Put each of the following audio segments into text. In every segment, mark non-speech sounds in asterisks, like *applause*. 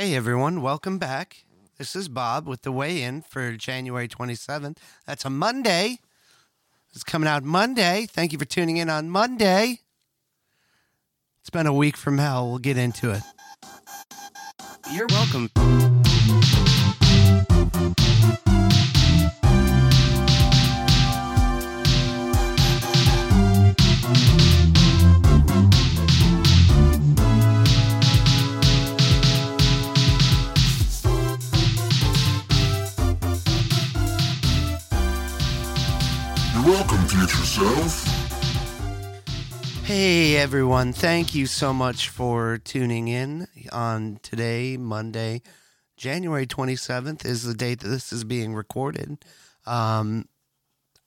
Hey everyone, welcome back. This is Bob with the weigh in for January 27th. That's a Monday. It's coming out Monday. Thank you for tuning in on Monday. It's been a week from hell. We'll get into it. You're welcome. Future self. Hey everyone, thank you so much for tuning in on today, Monday, January 27th is the date that this is being recorded. Um,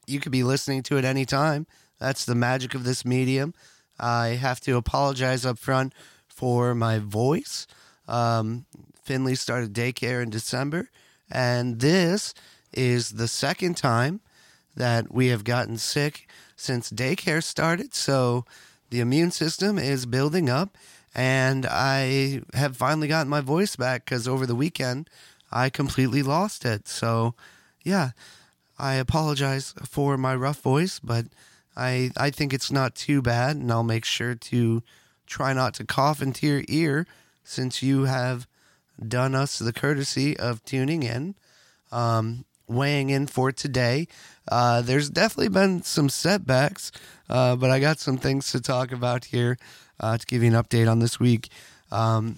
you could be listening to it anytime. That's the magic of this medium. I have to apologize up front for my voice. Um, Finley started daycare in December, and this is the second time that we have gotten sick since daycare started. So the immune system is building up, and I have finally gotten my voice back because over the weekend I completely lost it. So, yeah, I apologize for my rough voice, but I I think it's not too bad, and I'll make sure to try not to cough into your ear since you have done us the courtesy of tuning in. Um, weighing in for today. Uh, there's definitely been some setbacks, uh, but I got some things to talk about here uh, to give you an update on this week. Um,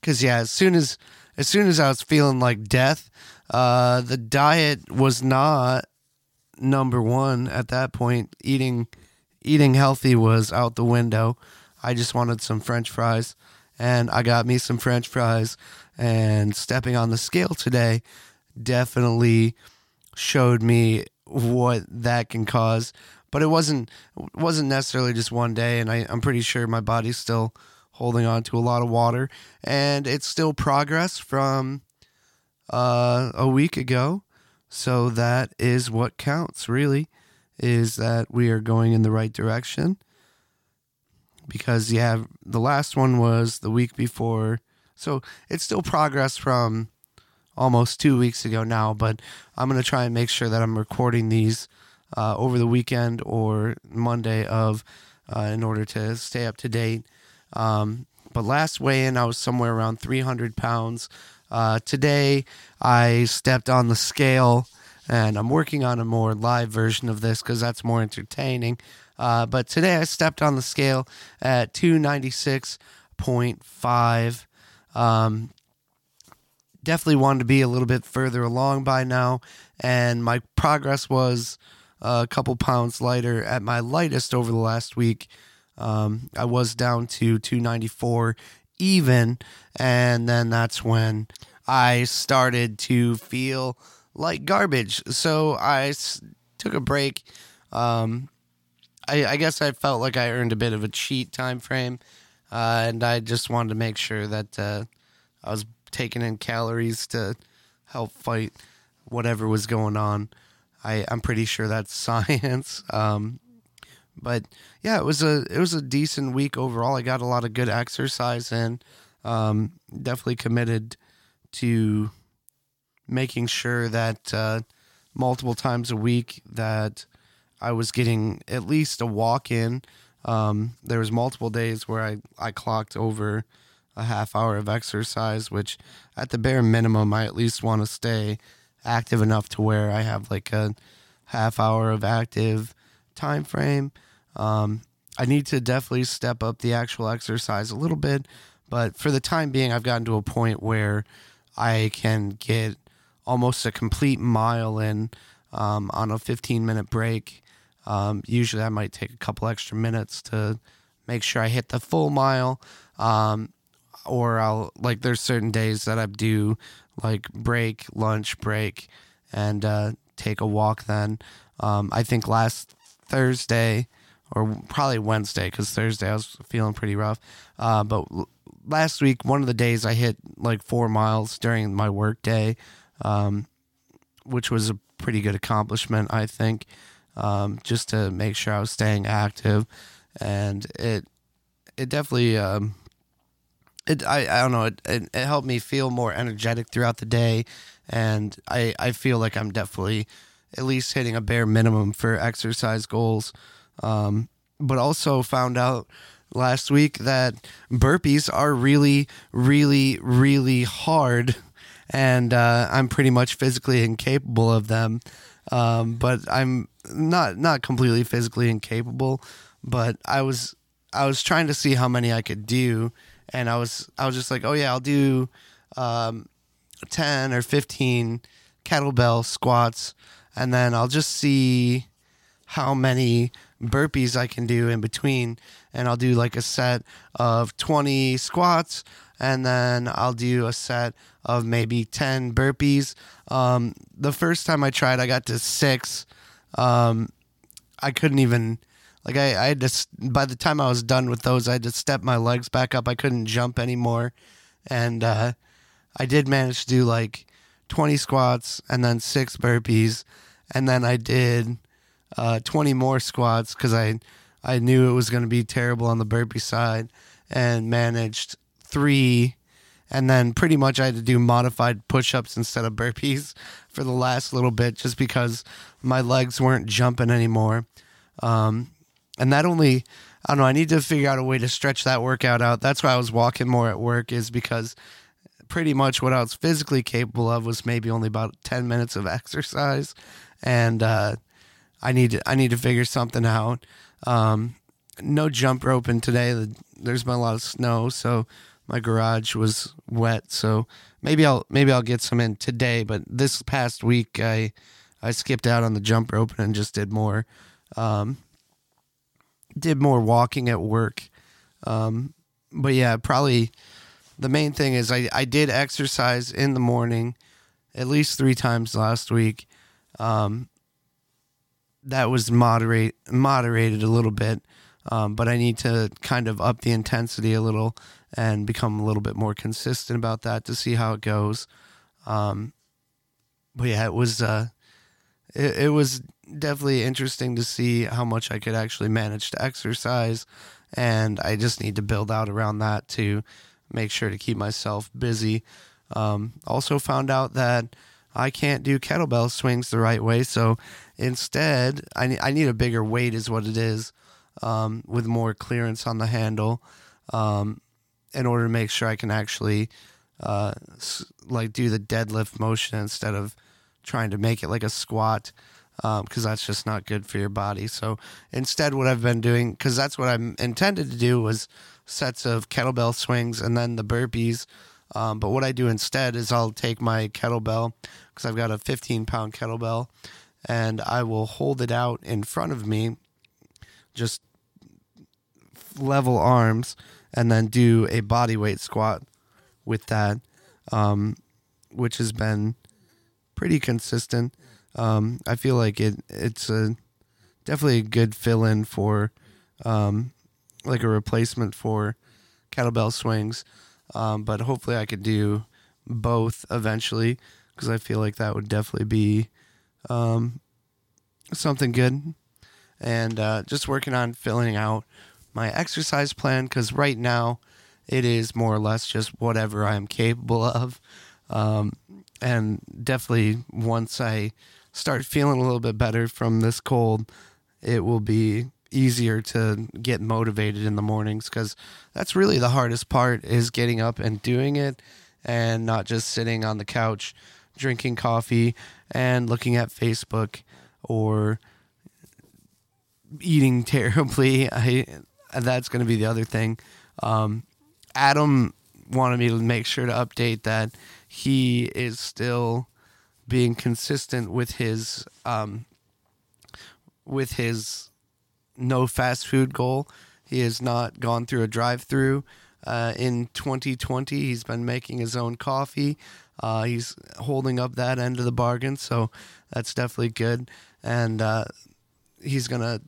Cause yeah, as soon as as soon as I was feeling like death, uh, the diet was not number one at that point. Eating eating healthy was out the window. I just wanted some French fries, and I got me some French fries. And stepping on the scale today definitely showed me what that can cause. But it wasn't wasn't necessarily just one day, and I, I'm pretty sure my body's still holding on to a lot of water, and it's still progress from uh, a week ago. So that is what counts, really, is that we are going in the right direction. Because yeah, the last one was the week before, so it's still progress from almost two weeks ago now, but I'm going to try and make sure that I'm recording these uh, over the weekend or Monday of uh, in order to stay up to date. Um, but last weigh in, I was somewhere around 300 pounds. Uh, today, I stepped on the scale and I'm working on a more live version of this because that's more entertaining. Uh, but today, I stepped on the scale at 296.5. Um, definitely wanted to be a little bit further along by now, and my progress was a couple pounds lighter at my lightest over the last week. Um, I was down to 294 even, and then that's when I started to feel like garbage. So I s- took a break. Um, I, I guess I felt like I earned a bit of a cheat time frame, uh, and I just wanted to make sure that uh, I was taking in calories to help fight whatever was going on. I, I'm pretty sure that's *laughs* science. Um, but yeah, it was a it was a decent week overall. I got a lot of good exercise in. Um, definitely committed to making sure that uh, multiple times a week that I was getting at least a walk in. Um, there was multiple days where I, I clocked over a half hour of exercise, which at the bare minimum, I at least want to stay active enough to where I have like a half hour of active time frame. Um, I need to definitely step up the actual exercise a little bit, but for the time being, I've gotten to a point where I can get almost a complete mile in um, on a 15 minute break. Um, usually, I might take a couple extra minutes to make sure I hit the full mile. Um, or I'll like there's certain days that I do like break, lunch, break, and uh, take a walk. Then um, I think last Thursday or probably Wednesday because Thursday I was feeling pretty rough. Uh, but l- last week, one of the days I hit like four miles during my work day, um, which was a pretty good accomplishment, I think, um, just to make sure I was staying active, and it it definitely um, it I, I don't know it, it, it helped me feel more energetic throughout the day. And I, I feel like I'm definitely at least hitting a bare minimum for exercise goals. Um, but also found out last week that burpees are really really really hard. And uh, I'm pretty much physically incapable of them. Um, but I'm not not completely physically incapable. But I was I was trying to see how many I could do and I was I was just like, oh yeah, I'll do um, ten or fifteen kettlebell squats, and then I'll just see how many burpees I can do in between, and I'll do like a set of twenty squats, and then I'll do a set of maybe ten burpees. Um, the first time I tried, I got to six. Um, I couldn't even like I, I had to by the time I was done with those, I had to step my legs back up. I couldn't jump anymore, and uh, I did manage to do like twenty squats and then six burpees, and then I did uh, twenty more squats because I I knew it was going to be terrible on the burpee side, and managed three. And then pretty much I had to do modified push ups instead of burpees for the last little bit just because my legs weren't jumping anymore. Um, and that only I don't know. I need to figure out a way to stretch that workout out. That's why I was walking more at work, is because pretty much what I was physically capable of was maybe only about ten minutes of *laughs* exercise, and uh, I need to I need to figure something out. Um, no jump roping today. There's been a lot of snow, so my garage was wet. So maybe I'll maybe I'll get some in today. But this past week, I I skipped out on the jump rope and just did more. Um, did more walking at work. Um, but yeah, probably the main thing is I, I did exercise in the morning at least three times last week. Um, that was moderate moderated a little bit, um, but I need to kind of up the intensity a little and become a little bit more consistent about that to see how it goes. Um, but yeah, it was uh, it, it was definitely interesting to see how much I could actually manage to exercise. And I just need to build out around that to make sure to keep myself busy. Um, also, found out that I can't do kettlebell swings the right way. So instead, I, I need a bigger weight, is what it is, um, with more clearance on the handle um, in order to make sure I can actually uh, like do the deadlift motion instead of trying to make it like a squat because um, that's just not good for your body. So instead, what I've been doing, because that's what I'm intended to do, was sets of kettlebell swings and then the burpees. Um, but what I do instead is I'll take my kettlebell because I've got a 15 pound kettlebell and I will hold it out in front of me, just level arms, and then do a body weight squat with that, um, which has been pretty consistent. Um, I feel like it it's a definitely a good fill in for um, like a replacement for kettlebell swings. Um, but hopefully I could do both eventually because I feel like that would definitely be um, something good. And uh, just working on filling out my exercise plan because right now it is more or less just whatever I am capable of. Um, and definitely once I start feeling a little bit better from this cold, it will be easier to get motivated in the mornings because that's really the hardest part is getting up and doing it and not just sitting on the couch drinking coffee and looking at Facebook or eating *laughs* terribly. I that's going to be the other thing. Um, Adam wanted me to make sure to update that he is still being consistent with his um, with his no fast food goal. He has not gone through a drive-through. Uh, in 2020, he's been making his own coffee. Uh, he's holding up that end of the bargain, so that's definitely good. And uh, he's gonna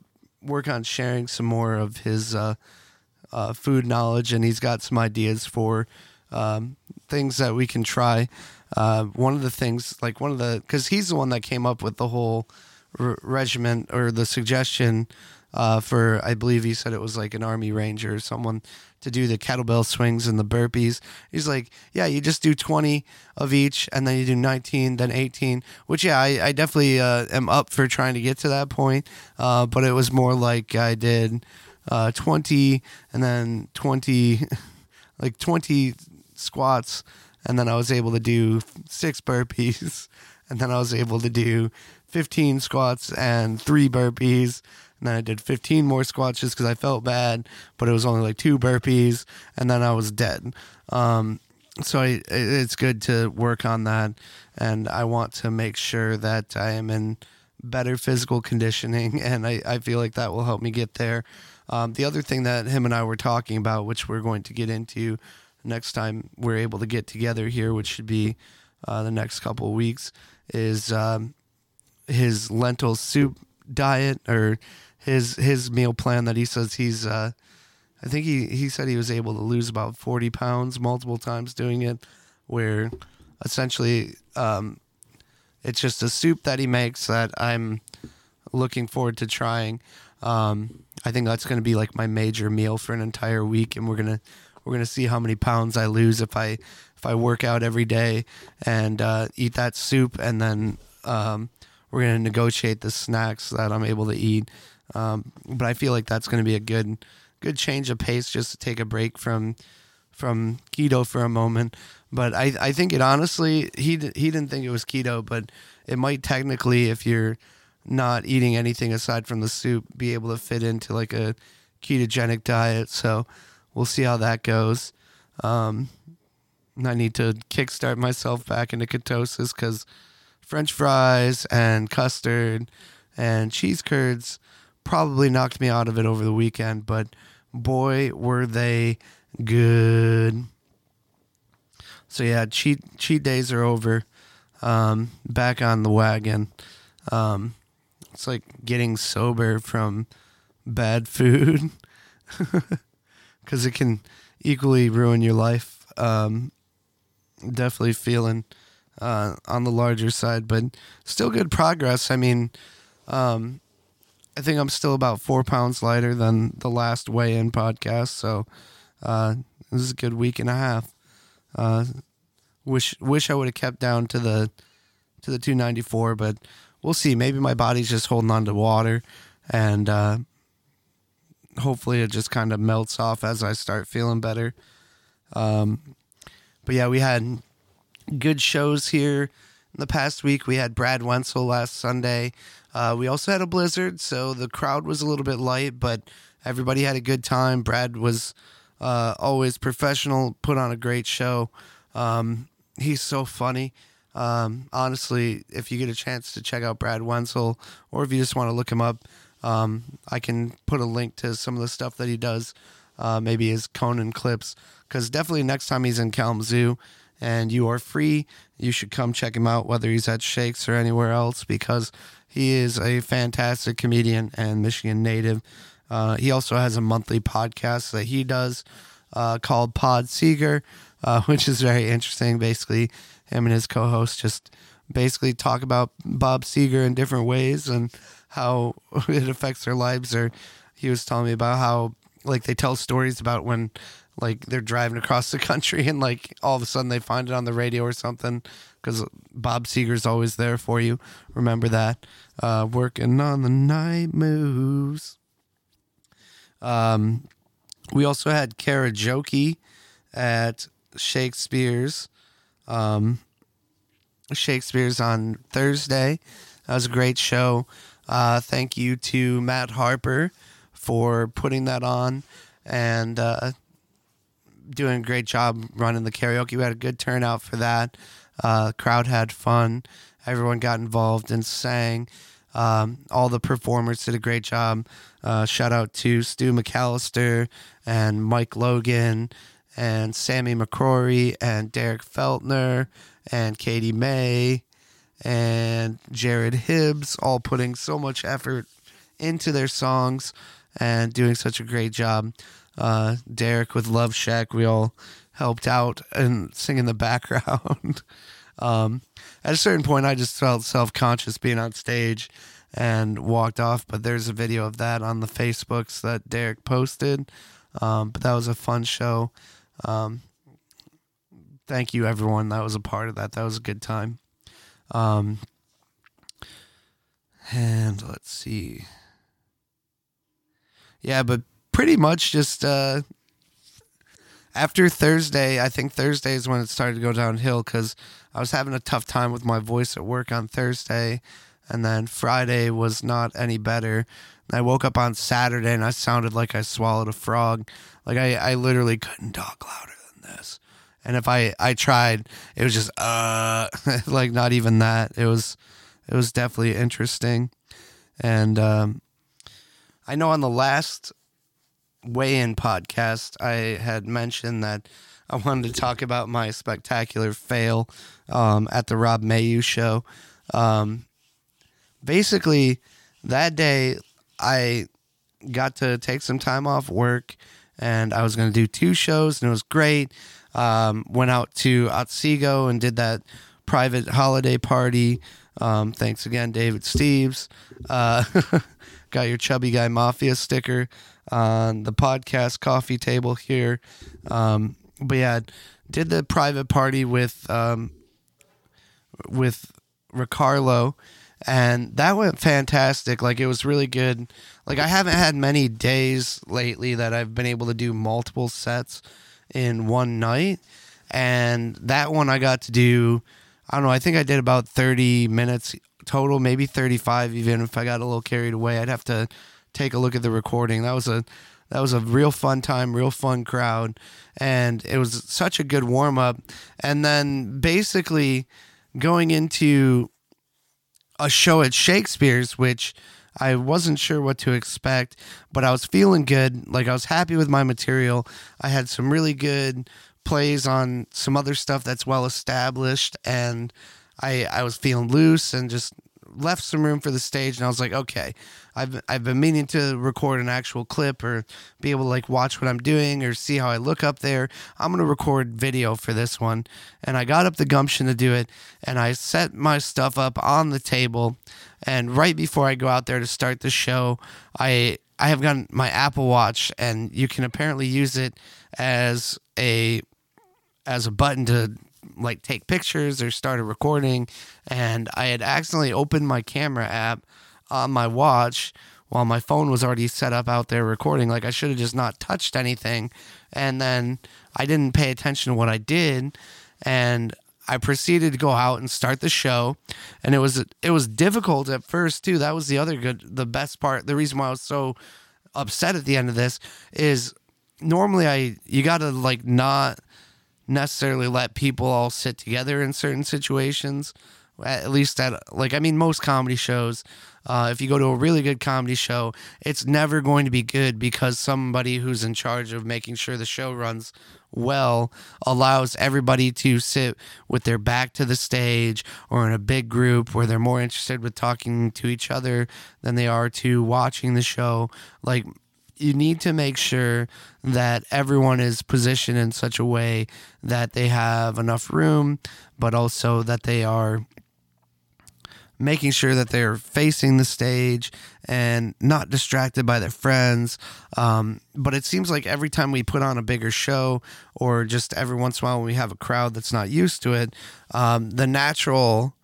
work on sharing some more of his uh, uh, food knowledge, and he's got some ideas for um, things that we can try. Uh, one of the things, like one of the, because he's the one that came up with the whole regiment or the suggestion uh, for, I believe he said it was like an army ranger or someone to do the kettlebell swings and the burpees. He's like, yeah, you just do 20 of each and then you do 19, then 18, which, yeah, I, I definitely uh, am up for trying to get to that point. Uh, but it was more like I did uh, 20 and then 20, *laughs* like 20 squats. And then I was able to do six burpees. *laughs* And then I was able to do 15 squats and three burpees. And then I did 15 more squats just because I felt bad, but it was only like two burpees. And then I was dead. Um, so I, it's good to work on that. And I want to make sure that I am in better physical conditioning. *laughs* And I, I feel like that will help me get there. Um, the other thing that him and I were talking about, which we're going to get into next time we're able to get together here, which should be uh, the next couple of weeks, is um, his lentil soup diet or his his meal plan that he says he's uh, I think he, he said he was able to lose about 40 pounds multiple times doing it where essentially um, it's just a soup that he makes that I'm looking forward to trying. Um, I think that's going to be like my major meal for an entire week and we're going to we're to see how many pounds I lose if I if I work out every day and uh, eat that soup and then um, we're to negotiate the snacks that I'm able to eat. Um, but I feel like that's to be a good good change of pace just to take a break from from keto for a moment. But I I think it honestly he he didn't think it was keto, but it might technically if you're not eating anything aside from the soup be able to fit into like a ketogenic diet. So we'll see how that goes. Um, I need to kickstart myself back into ketosis because French fries and custard and cheese curds probably knocked me out of it over the weekend, but boy, were they good. So yeah, cheat cheat days are over. Um, back on the wagon. Um, it's like getting sober from bad food *laughs* because it can equally ruin your life. Um, definitely feeling uh, on the larger side, but still good progress. I mean, um, I think I'm still about four pounds lighter than the last weigh in podcast. So uh, this is a good week and a half. Uh, wish wish I would have kept down to the to the 294, but we'll see. Maybe my body's just holding on to water, and uh, hopefully it just kind of melts off as I start feeling better. Um, but yeah, we had good shows here in the past week. We had Brad Wenzel last Sunday. Uh, we also had a blizzard, so the crowd was a little bit light, but everybody had a good time. Brad was uh, always professional, put on a great show. Um, he's so funny. Um, honestly, if you get a chance to check out Brad Wenzel, or if you just want to look him up, um, I can put a link to some of the stuff that he does, uh, maybe his Conan clips, because definitely next time he's in Kalamazoo and you are free, you should come check him out, whether he's at Shakes or anywhere else, because he is a fantastic comedian and Michigan native. Uh, he also has a monthly podcast that he does uh, called Pod Seger, uh, *laughs* which is very interesting. Basically, him and his co-host just basically talk about Bob Seger in different ways and how *laughs* it affects their lives. Or he was telling me about how like they tell stories about when like they're driving across the country *laughs* and like all of a sudden they find it on the radio or something because Bob Seger's always there for you. Remember that. Uh, working on the night moves. Um, we also had karaoke at Shakespeare's. Um, Shakespeare's on Thursday. That was a great show. Uh, thank you to Matt Harper for putting that on and uh, doing a great job running the karaoke. We had a good turnout for that. Uh, crowd had fun. Everyone got involved and sang. Um, all the performers did a great job. Uh, shout out to Stu McAllister and Mike Logan and Sammy McCrory and Derek Feltner and Katie May and Jared Hibbs, all putting so much effort into their songs and doing such a great job. Uh, Derek with Love Shack, we all helped out and sing in the *laughs* background. um, at a certain point, I just felt self conscious being on stage and walked off. But there's a video of that on the Facebooks that Derek posted. Um, but that was a fun show. Um, thank you, everyone that was a part of that. That was a good time. Um, and let's see. Yeah, but pretty much just uh, after Thursday, I think Thursday is when it started to go downhill because I was having a tough time with my voice at work on Thursday. And then Friday was not any better. I woke up on Saturday and I sounded like I swallowed a frog. Like I, I literally couldn't talk louder than this. And if I, I tried, it was just uh *laughs* like not even that. It was it was definitely interesting. And um, I know on the last weigh in podcast, I had mentioned that I wanted to talk about my spectacular fail um, at the Rob Mayu show. Um, basically, that day, I got to take some time off work and I was going to do two shows, and it was great. Um, went out to Otsego and did that private holiday party. Um, thanks again, David Steves. Uh, *laughs* got your Chubby Guy Mafia sticker on the podcast coffee table here. Um, but yeah, did the private party with um, with Ricardo, and that went fantastic. Like it was really good. Like I haven't had many days lately that I've been able to do multiple sets in one night, and that one I got to do. I don't know. I think I did about thirty minutes total, maybe thirty-five. Even if I got a little carried away, I'd have to take a look at the recording. That was a that was a real fun time, real fun crowd, and it was such a good warm up. And then basically going into a show at Shakespeare's, which I wasn't sure what to expect, but I was feeling good. Like I was happy with my material. I had some really good plays on some other stuff that's well established, and I I was feeling loose and just left some room for the stage and I was like, okay, I've I've been meaning to record an actual clip or be able to like watch what I'm doing or see how I look up there. I'm gonna record video for this one. And I got up the gumption to do it and I set my stuff up on the table and right before I go out there to start the show, I I have gotten my Apple Watch and you can apparently use it as a as a button to like take pictures or start a recording and I had accidentally opened my camera app on my watch while my phone was already set up out there recording. Like I should have just not touched anything and then I didn't pay attention to what I did and I proceeded to go out and start the show and it was it was difficult at first too. That was the other good the best part the reason why I was so upset at the end of this is normally I you got to like not necessarily let people all sit together in certain situations. At least at like I mean most comedy shows, uh, if you go to a really good comedy show, it's never going to be good because somebody who's in charge of making sure the show runs well allows everybody to sit with their back to the stage or in a big group where they're more interested with talking to each other than they are to watching the show. Like you need to make sure that everyone is positioned in such a way that they have enough room, but also that they are making sure that they're facing the stage and not distracted by their friends. Um, but it seems like every time we put on a bigger show, or just every once in a while when we have a crowd that's not used to it, um, the natural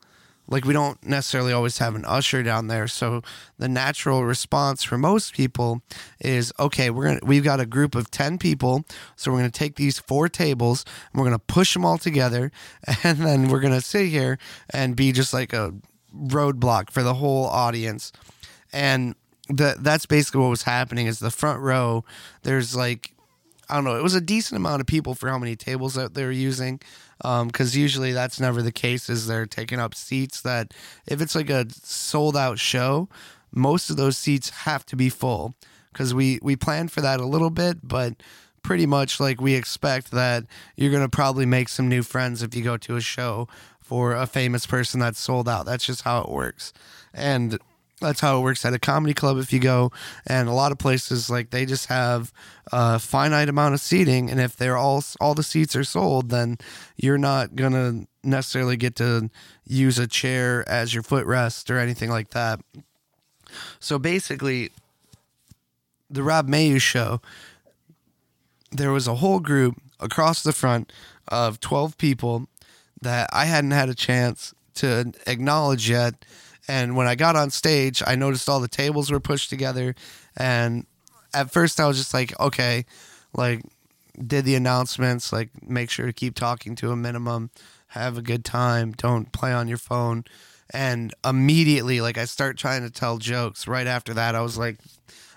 like we don't necessarily always have an usher down there. So the natural response for most people is okay we're gonna we've got a group of 10 people. So we're gonna take these four tables and we're gonna push them all together *laughs* and then we're gonna sit here and be just like a roadblock for the whole audience. And the, that's basically what was happening is the front row there's like I don't know. It was a decent amount of people for how many tables that they were using, because um, usually that's never the case. Is they're taking up seats that if it's like a sold out show, most of those seats have to be full. Because we we plan for that a little bit, but pretty much like we expect that you're gonna probably make some new friends if you go to a show for a famous person that's sold out. That's just how it works, and that's how it works at a comedy club if you go. And a lot of places like they just have a finite amount of seating. And if they're all all the seats are sold then you're not to necessarily get to use a chair as your footrest or anything like that. So basically the Rob Mayu show there was a whole group across the front of 12 people that I hadn't had a chance to acknowledge yet. And when I got on stage, I noticed all the tables were pushed together. And at first, I was just like, okay, like, did the announcements, like, make sure to keep talking to a minimum, have a good time, don't play on your phone. And immediately, like, I start trying to tell jokes. Right after that, I was like,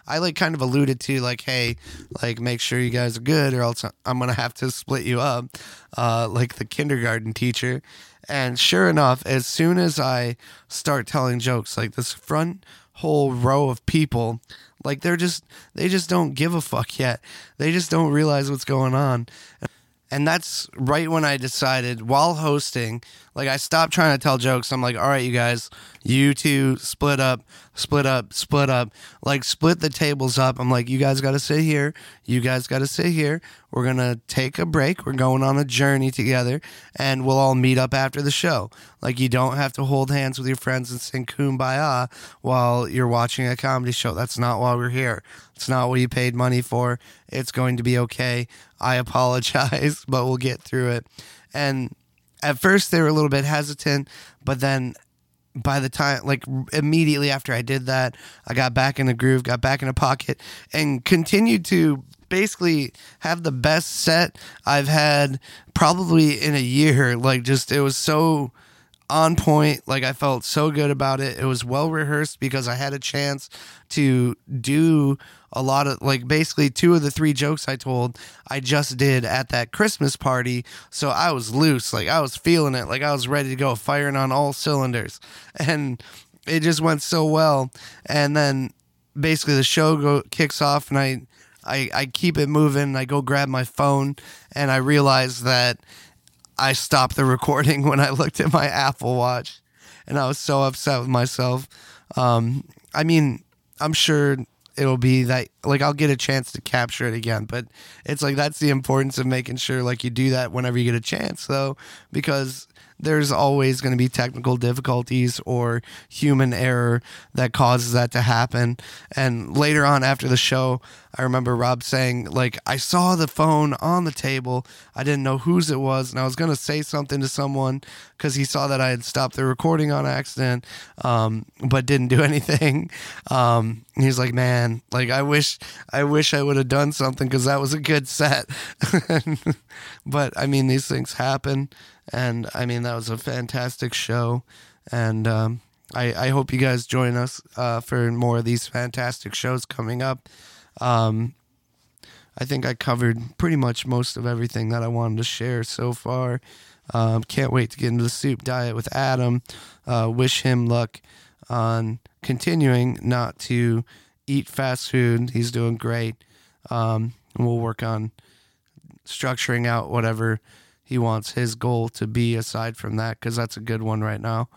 I like kind of alluded to like, hey, like make sure you guys are good, or else I'm gonna have to split you up, uh, like the kindergarten teacher. And sure enough, as soon as I start telling jokes, like this front whole row of people, like they're just they just don't give a fuck yet. They just don't realize what's going on. And that's right when I decided while hosting, like I stopped trying to tell jokes. I'm like, all right, you guys, you two split up, split up, split up, like split the tables up. I'm like, you guys got to sit here. You guys got to sit here. We're to take a break. We're going on a journey together and we'll all meet up after the show. Like, you don't have to hold hands with your friends and sing kumbaya while you're watching a comedy show. That's not why we're here. It's not what you paid money for. It's going to be okay. I *laughs* apologize, but we'll get through it. And at first, they were a little bit hesitant, but then by the time, like immediately after I did that, I got back in the groove, got back in the pocket, and continued to basically have the best set I've had probably in a year. Like, just it was so on point. Like I felt so good about it. It was well rehearsed because I had a chance to do a lot of like basically two of the three jokes I told I just did at that Christmas party. So I was loose. Like I was feeling it. Like I was ready to go, firing on all cylinders. *laughs* And it just went so well. And then basically the show go kicks off and I I, I keep it moving. I go grab my phone and I realize that I stopped the *laughs* recording when I looked at my Apple Watch, and I was so upset with myself. Um, I mean, I'm sure it'll be that like I'll get a chance to capture it again, but it's like that's the importance of making sure like you do that whenever you get a chance, though, because there's always going to be technical difficulties or human error that causes that to happen. And later on after the show, I remember Rob saying, like, I saw the phone on the table. I didn't know whose it was. And I was going to say something to someone because he saw that I had stopped the recording on accident, um, but didn't do *laughs* anything. Um, he's like, man, like, I wish, I wish I would have done something because that was a good set. *laughs* but I mean, these things happen. And I mean, that was a fantastic show. And, um, I, I hope you guys join us uh, for more of these fantastic shows coming up. Um, I think I covered pretty much most of everything that I wanted to share so far. Um, can't wait to get into the soup diet with Adam. Uh, wish him luck on continuing not to eat fast food. He's doing great. Um, and we'll work on structuring out whatever he wants his goal to be aside from that, because that's a good one right now.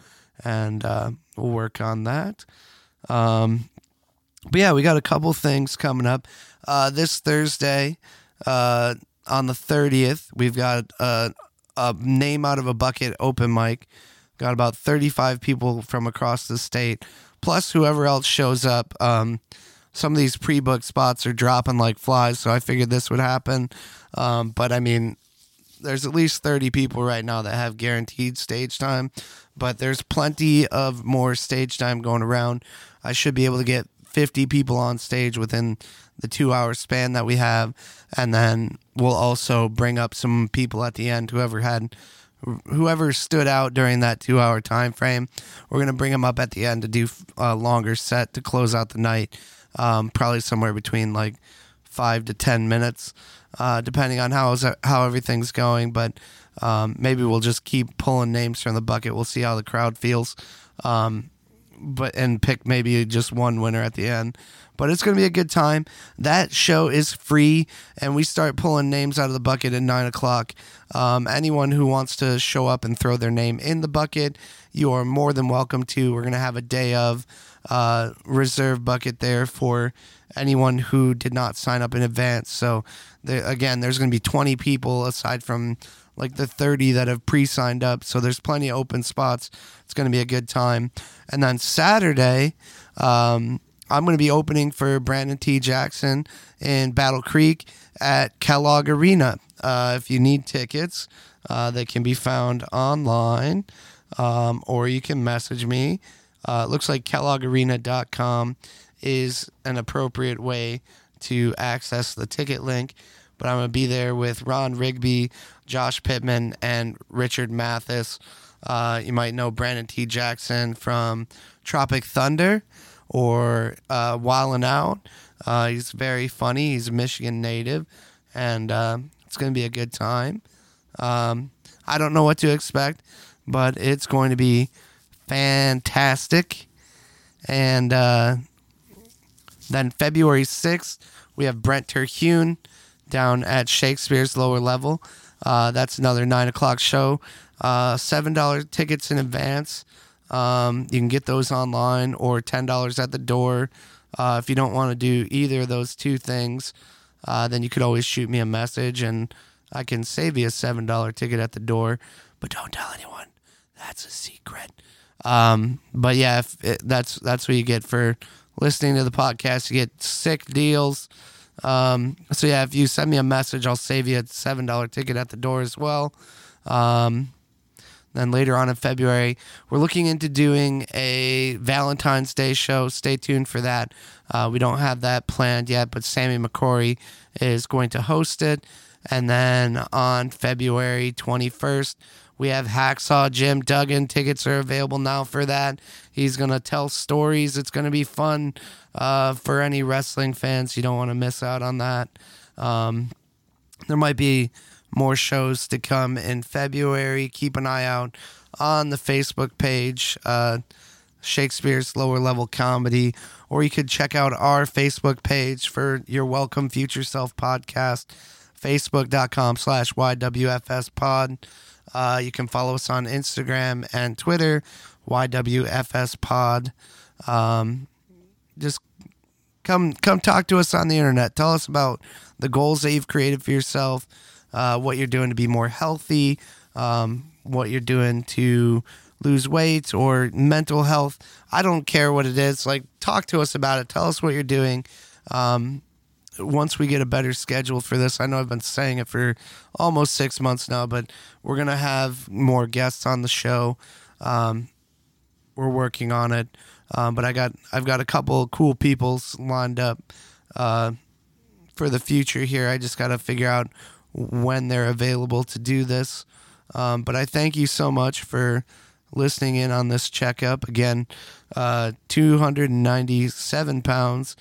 And uh, we'll work on that. Um, but yeah, we got a couple things coming up. Uh, this Thursday, uh, on the 30th, we've got a, a name out of a bucket open mic. Got about 35 people from across the state, plus whoever else shows up. Um, some of these pre booked spots are dropping like flies, so I figured this would happen. Um, but I mean, there's at least 30 people right now that have guaranteed stage time, but there's plenty of more stage time going around. I should be able to get 50 people on stage within the two hour span that we have. And then we'll also bring up some people at the end, whoever had. Whoever stood out during that two-hour time frame, we're gonna bring them up at the end to do a longer set to close out the night. Um, probably somewhere between like five to ten minutes, uh, depending on how how everything's going. But um, maybe we'll just keep pulling names from the bucket. We'll see how the crowd feels. Um, but and pick maybe just one winner at the end. But it's going to be a good time. That show is free, and we start pulling names out of the bucket at nine o'clock. Um, anyone who wants to show up and throw their name in the bucket, you are more than welcome to. We're going to have a day of uh, reserve bucket there for anyone who did not sign up in advance. So, there, again, there's going to be 20 people aside from like the 30 that have pre signed up. So there's plenty of open spots. It's going to be a good time. And then Saturday, um, I'm going to be opening for Brandon T. Jackson in Battle Creek at Kellogg Arena. Uh, if you need tickets, uh, they can be found online um, or you can message me. Uh, it looks like KelloggArena.com is an appropriate way to access the ticket link. But I'm going to be there with Ron Rigby, Josh Pittman, and Richard Mathis. Uh, you might know Brandon T. Jackson from Tropic Thunder or uh, Wildin' Out. Uh, he's very funny. He's a Michigan native, and uh, it's going to be a good time. Um, I don't know what to expect, but it's going to be fantastic. And uh, then February 6th, we have Brent Terhune down at Shakespeare's lower level. Uh, that's another nine o'clock show. Uh, Seven dollar tickets in advance. Um, you can get those online or ten dollars at the door. Uh, if you don't want to do either of those two things, uh, then you could always shoot me a message and I can save you a seven dollar ticket at the door. But don't tell anyone. That's a secret. Um, but yeah, if it, that's that's what you get for listening to the podcast. You get sick deals. Um, so yeah, if you send me a message, I'll save you a seven dollar ticket at the door as well. Um, then later on in February, we're looking into doing a Valentine's Day show. Stay tuned for that. Uh, we don't have that planned yet, but Sammy McCory is going to host it. And then on February 21st, we have Hacksaw Jim Duggan. Tickets are available now for that. He's going to tell stories. It's going to be fun uh, for any wrestling fans. You don't want to miss out on that. Um, there might be more shows to come in February. Keep an eye out on the Facebook page, uh, Shakespeare's Lower Level Comedy, or you could check out our Facebook page for your Welcome Future Self podcast, facebook.com slash YWFS pod. Uh, you can follow us on Instagram and Twitter, YWFS pod. Um, just come come talk to us on the internet. Tell us about the goals that you've created for yourself, uh, what you're doing to be more healthy, um, what you're doing to lose weight or mental health. I don't care what it is. Like, talk to us about it. Tell us what you're doing. Um, once we get a better schedule for this, I know I've been saying it for almost six months now, but we're gonna have more guests on the show. Um, we're working on it, um, but I got I've got a couple cool people lined up uh, for the future here. I just got to figure out when they're available to do this. Um, but I thank you so much for listening in on this checkup. Again, uh, 297 pounds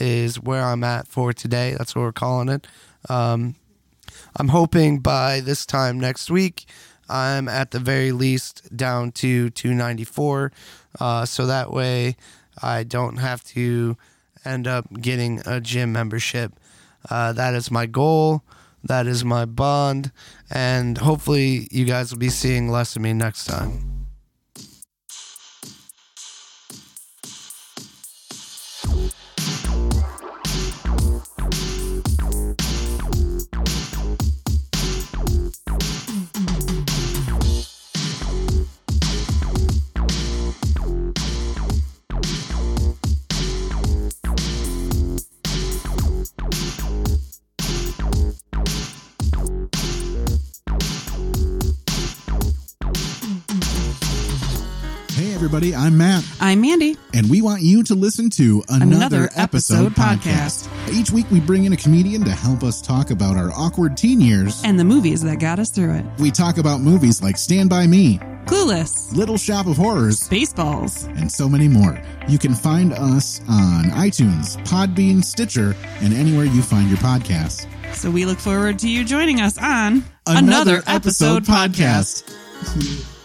is where I'm at for today. That's what we're calling it. Um, I'm hoping by this time next week, I'm at the very least down to 294. Uh, so that way I don't have to end up getting a gym membership. Uh, that is my goal. That is my bond. And hopefully, you guys will be seeing less of me next time. Everybody, I'm Matt, I'm Mandy. and we want you to listen to another, Another episode, episode podcast. Each week, we bring in a comedian to help us talk about our awkward teen years. And the movies that got us through it. We talk about movies like Stand By Me, Clueless, Little Shop of Horrors, Baseballs. and so many more. You can find us on iTunes, Podbean, Stitcher, and anywhere you find your podcasts. So we look forward to you joining us on Another episode podcast. *laughs*